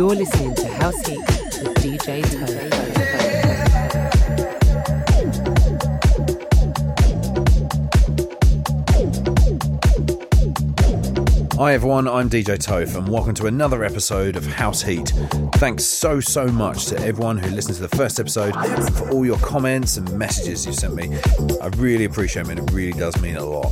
You're listening to House Heat with DJ Toph. Hi everyone, I'm DJ Toph and welcome to another episode of House Heat. Thanks so, so much to everyone who listened to the first episode for all your comments and messages you sent me. I really appreciate them and it really does mean a lot.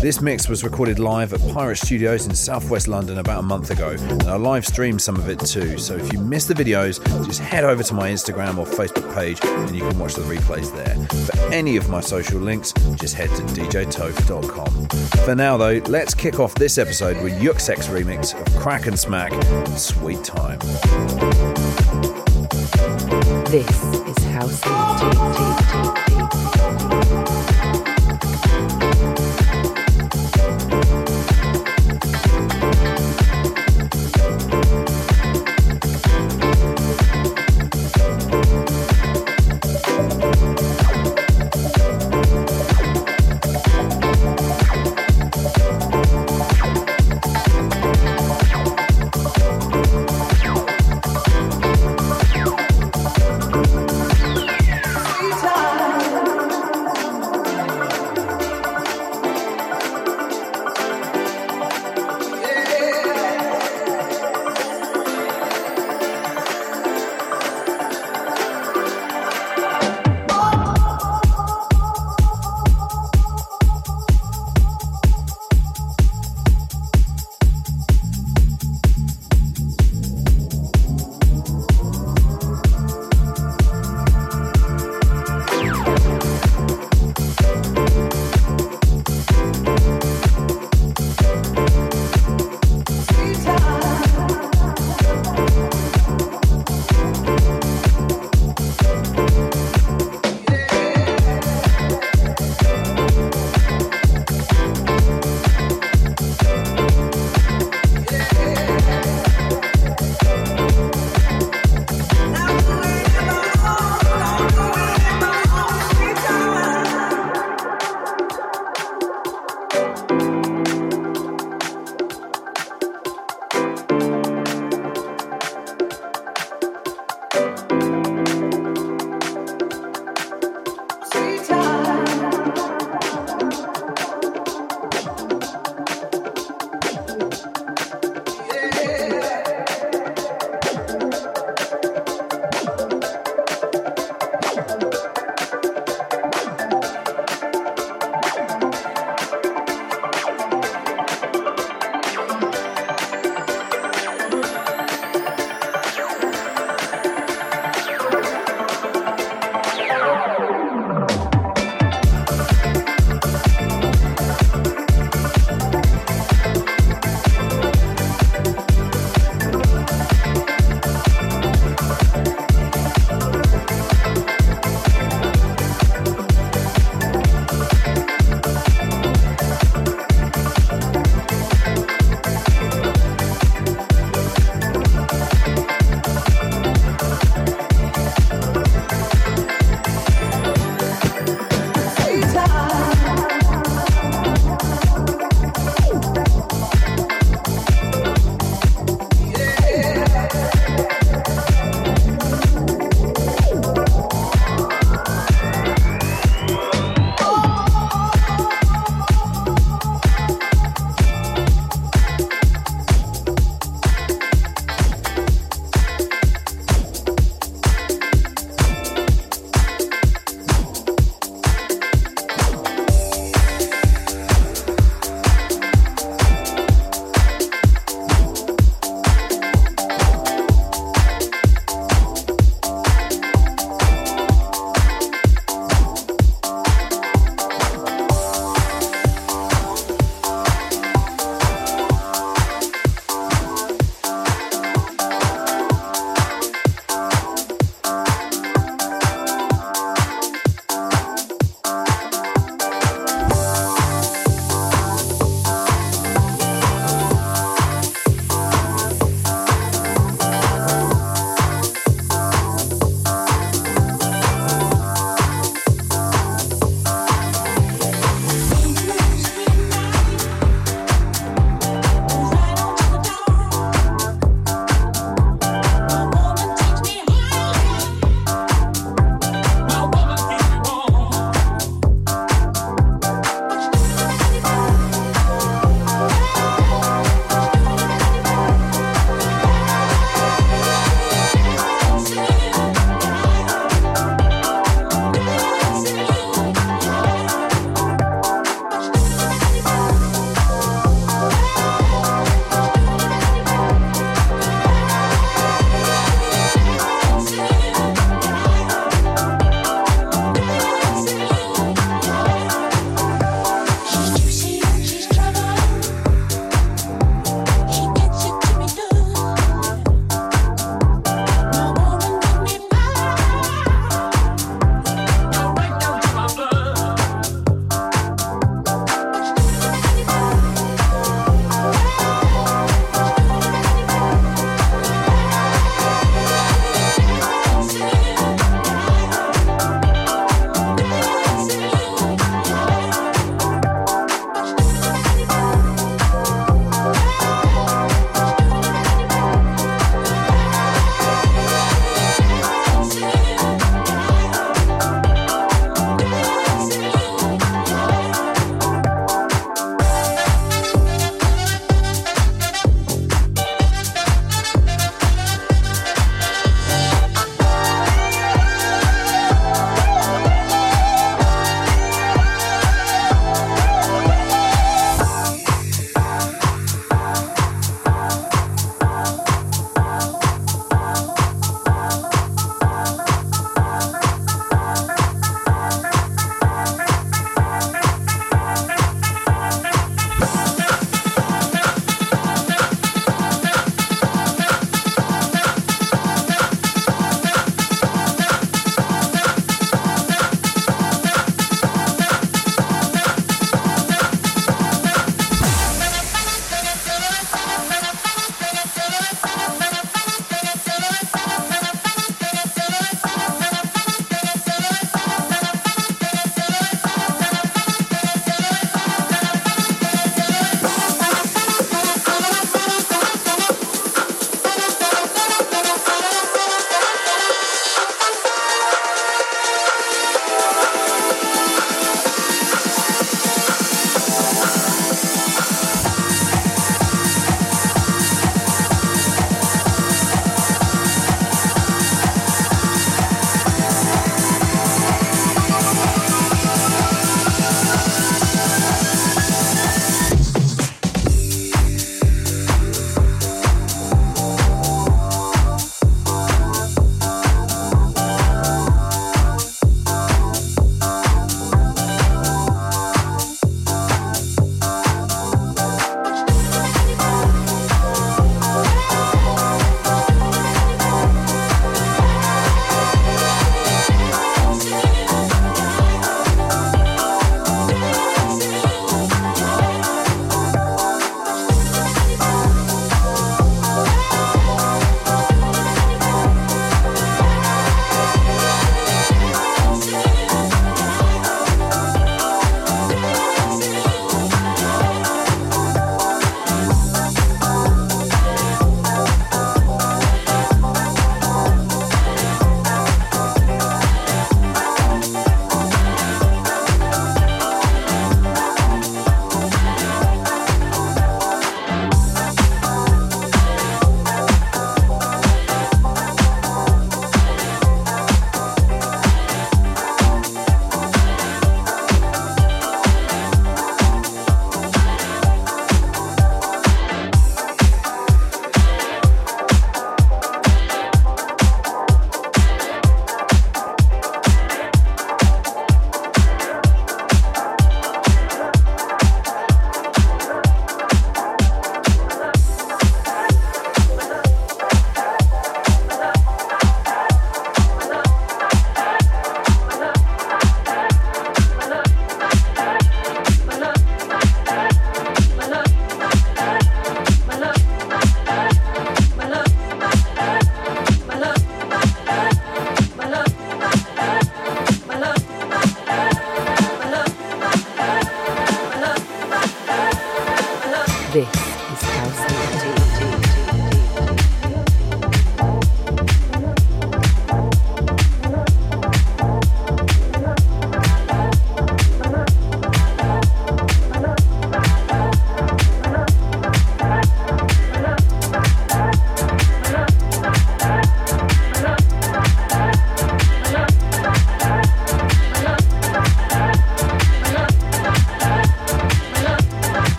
This mix was recorded live at Pirate Studios in southwest London about a month ago and I live streamed some of it too. So if you missed the videos, just head over to my Instagram or Facebook page and you can watch the replays there. For any of my social links, just head to djtoph.com. For now though, let's kick off this episode with Yuxek's remix of Kraak & Smaak, Sweet Time. This is House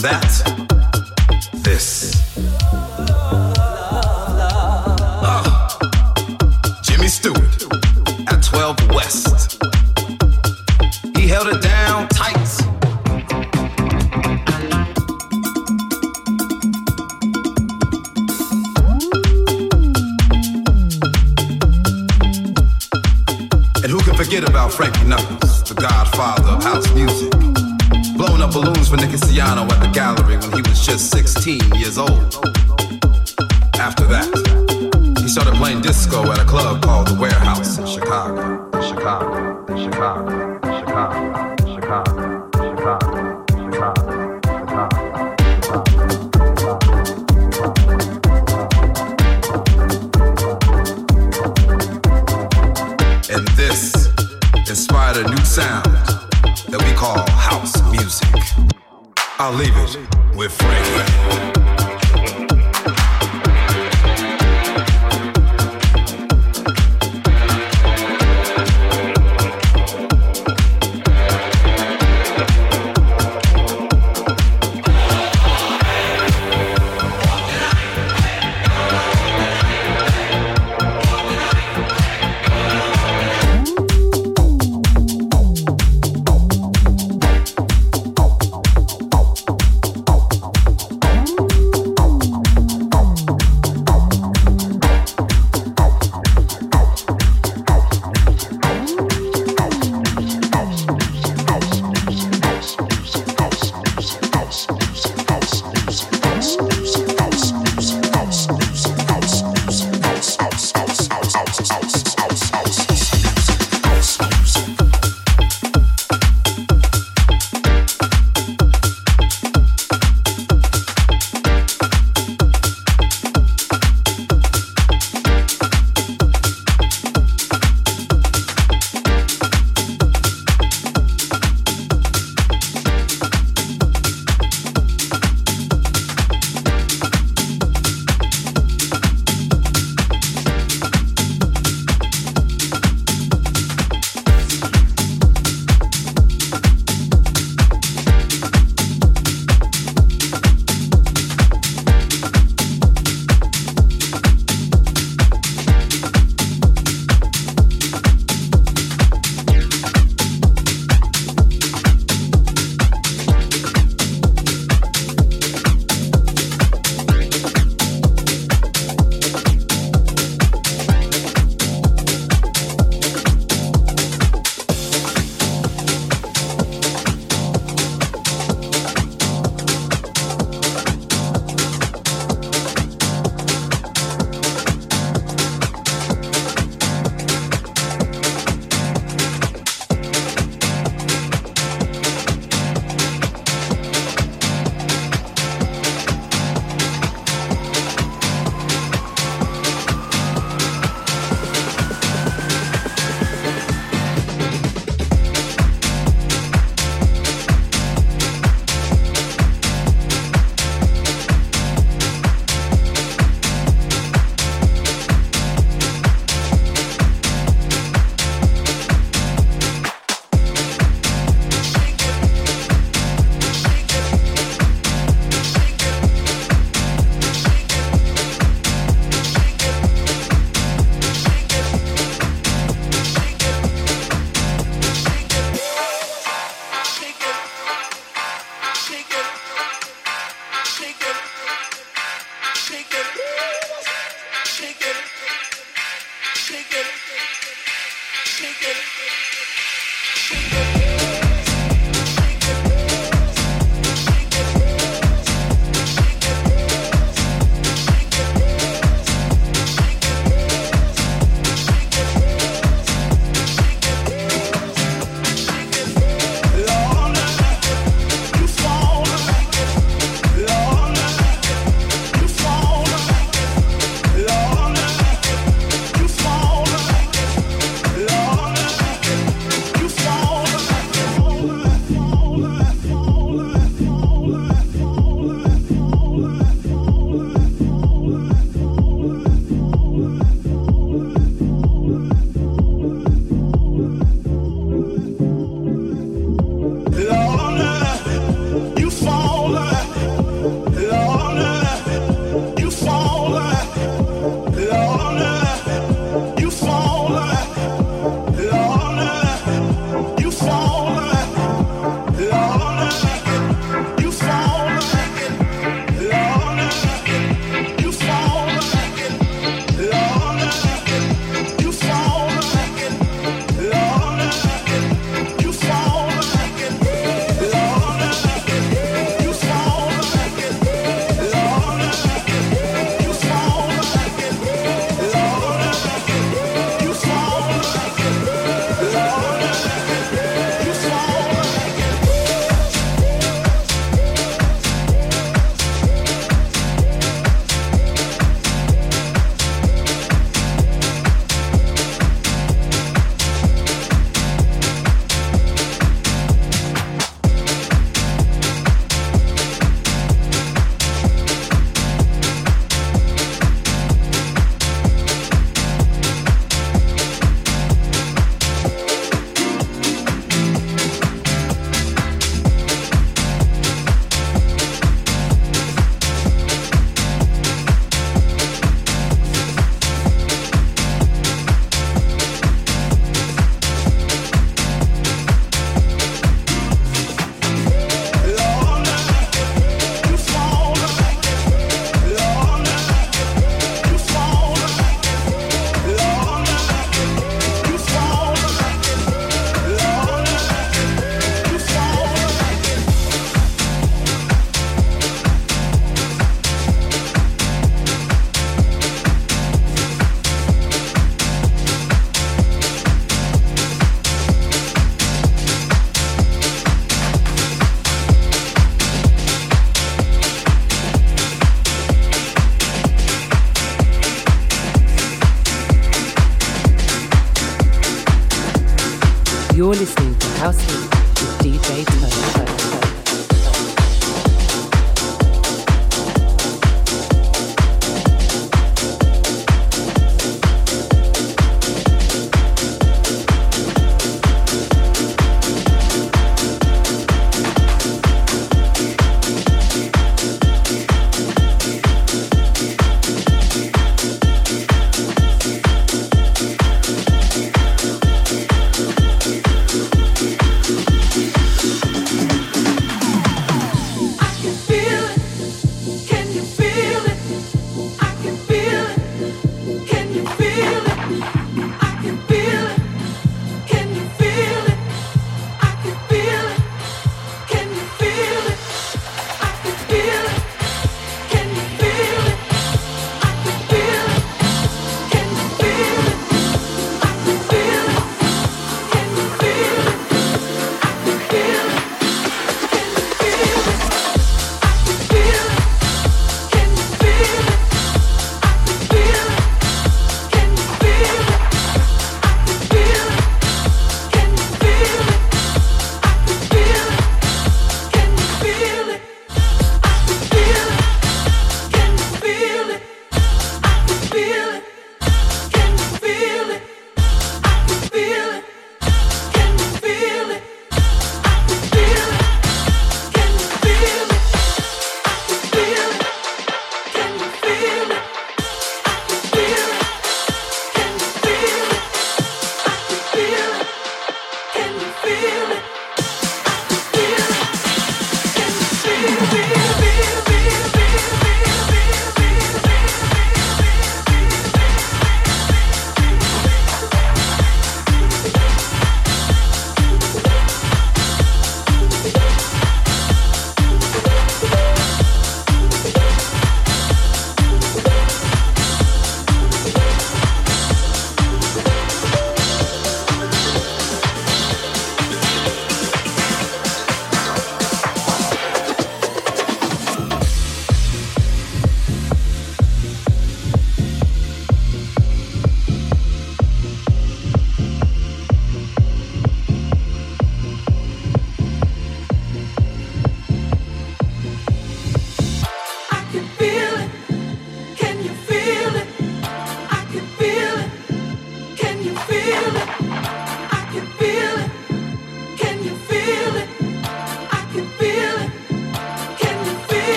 balloons for Nicky Siano at the gallery when he was just 16 years old. After that, he started playing disco at a club called The Warehouse.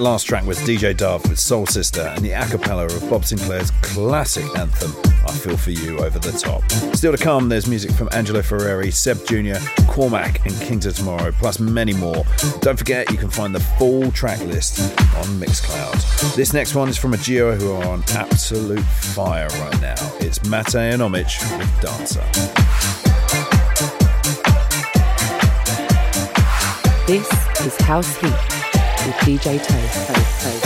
That last track was DJ Dove with Soul Sister and the a cappella of Bob Sinclar's classic anthem, I Feel For You Over the Top. Still to come, there's music from Angelo Ferreri, Seb Jr., Cormac, and Kings of Tomorrow, plus many more. Don't forget, you can find the full track list on Mixcloud. This next one is from a duo who are on absolute fire right now. It's Mate and Omich with Dancer. This is House Heat with DJ Toph.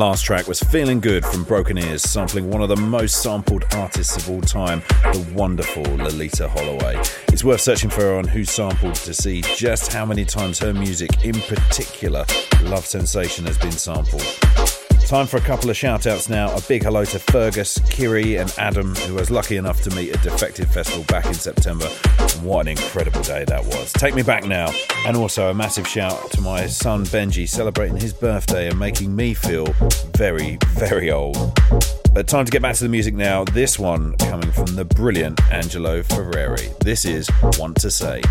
Last track was Feeling Good from Broken Ears, sampling one of the most sampled artists of all time, the wonderful Loleatta Holloway. It's worth searching for her on Who Sampled to see just how many times her music, in particular, Love Sensation, has been sampled. Time for a couple of shout outs now. A big hello to Fergus, Kiri, and Adam, who was lucky enough to meet at Defected Festival back in September. What an incredible day that was. Take me back now. And also a massive shout to my son Benji, celebrating his birthday and making me feel very, very old. But time to get back to the music now. This one coming from the brilliant Angelo Ferreri. This is Want to Say.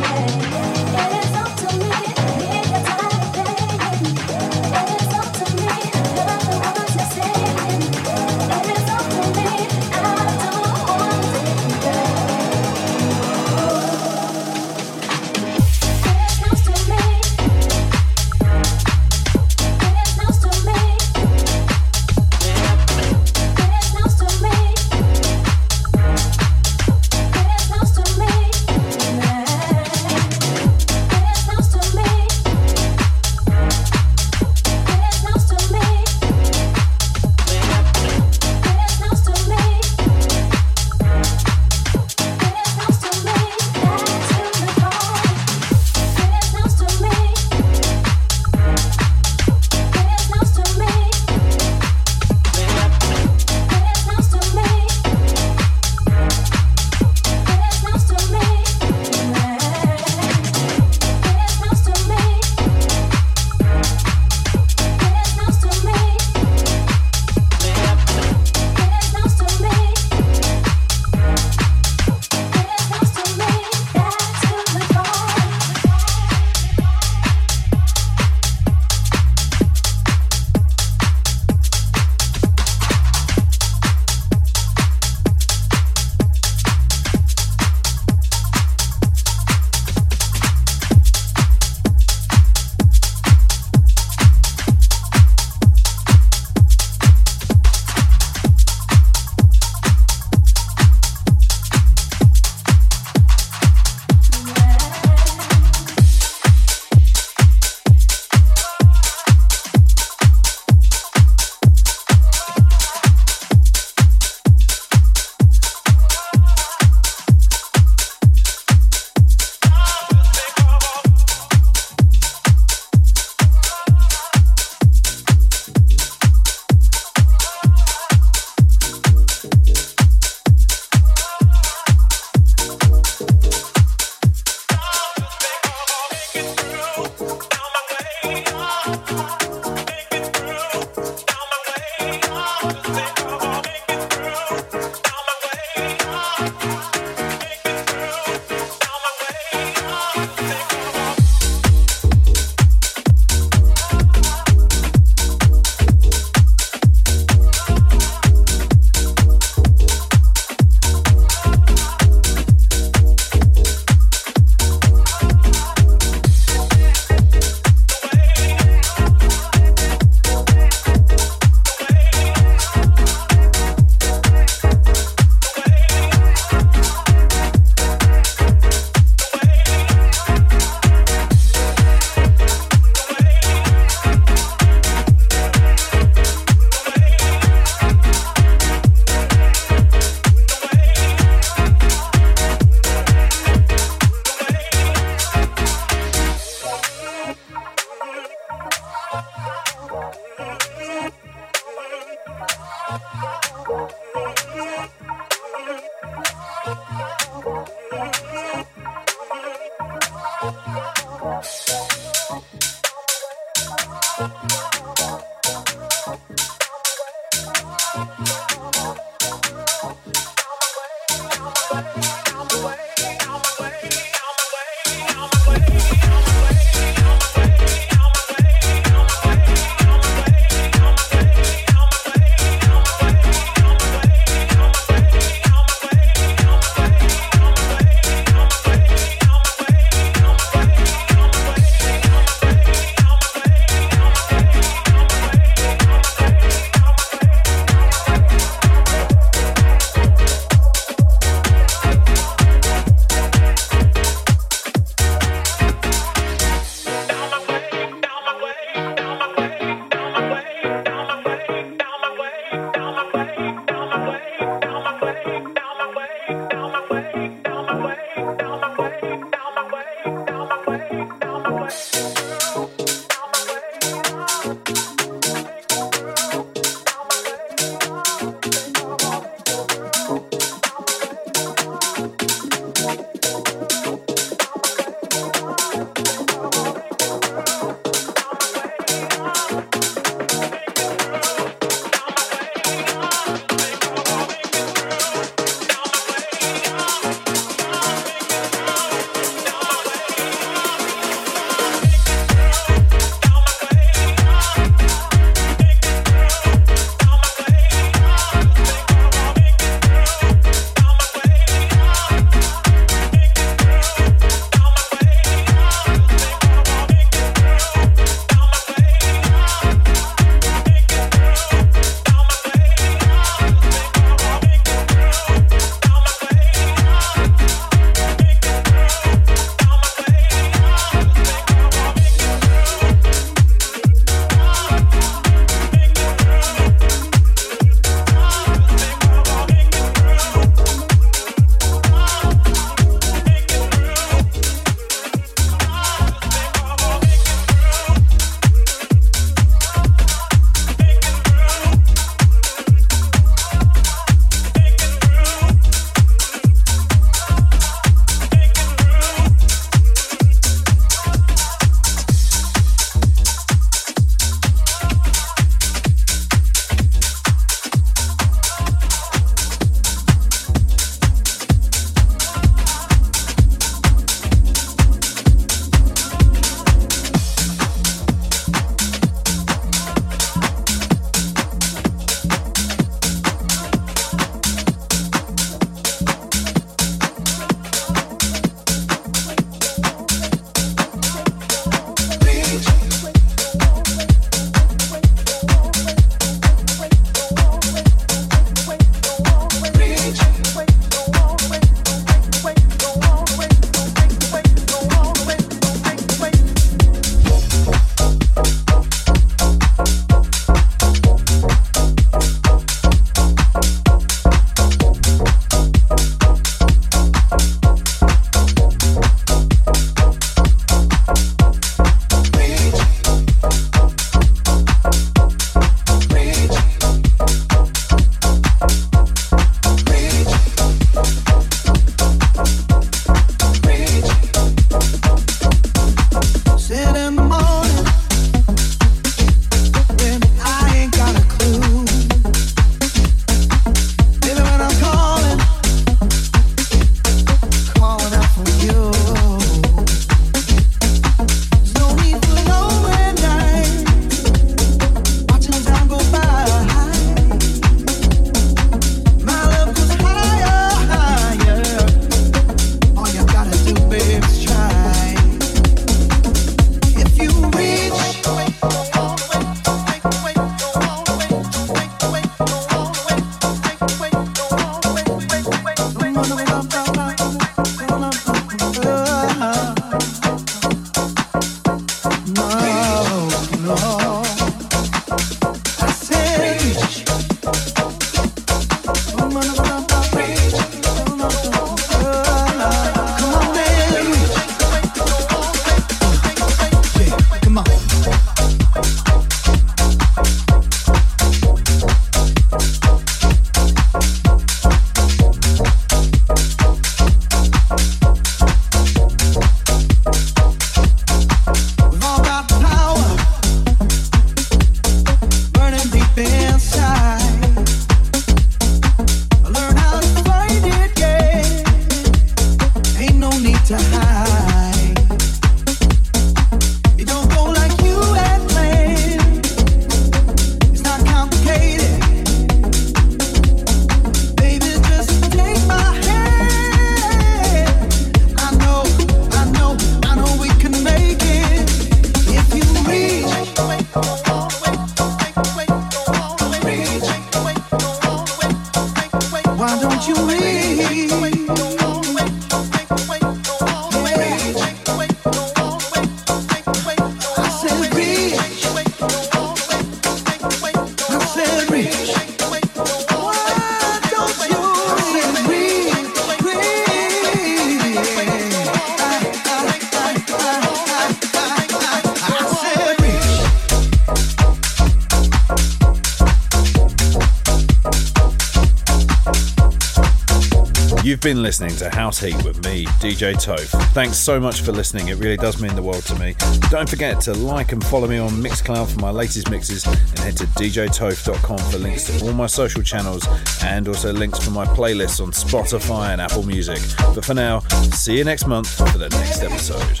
You've been listening to House Heat with me, DJ Toph. Thanks so much for listening. It really does mean the world to me. Don't forget to like and follow me on Mixcloud for my latest mixes and head to djtoph.com for links to all my social channels and also links for my playlists on Spotify and Apple Music. But for now, see you next month for the next episode.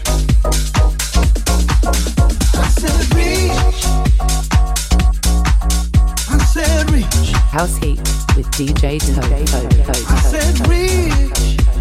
I said reach. I said reach. House Heat with DJ Toph. I said reach.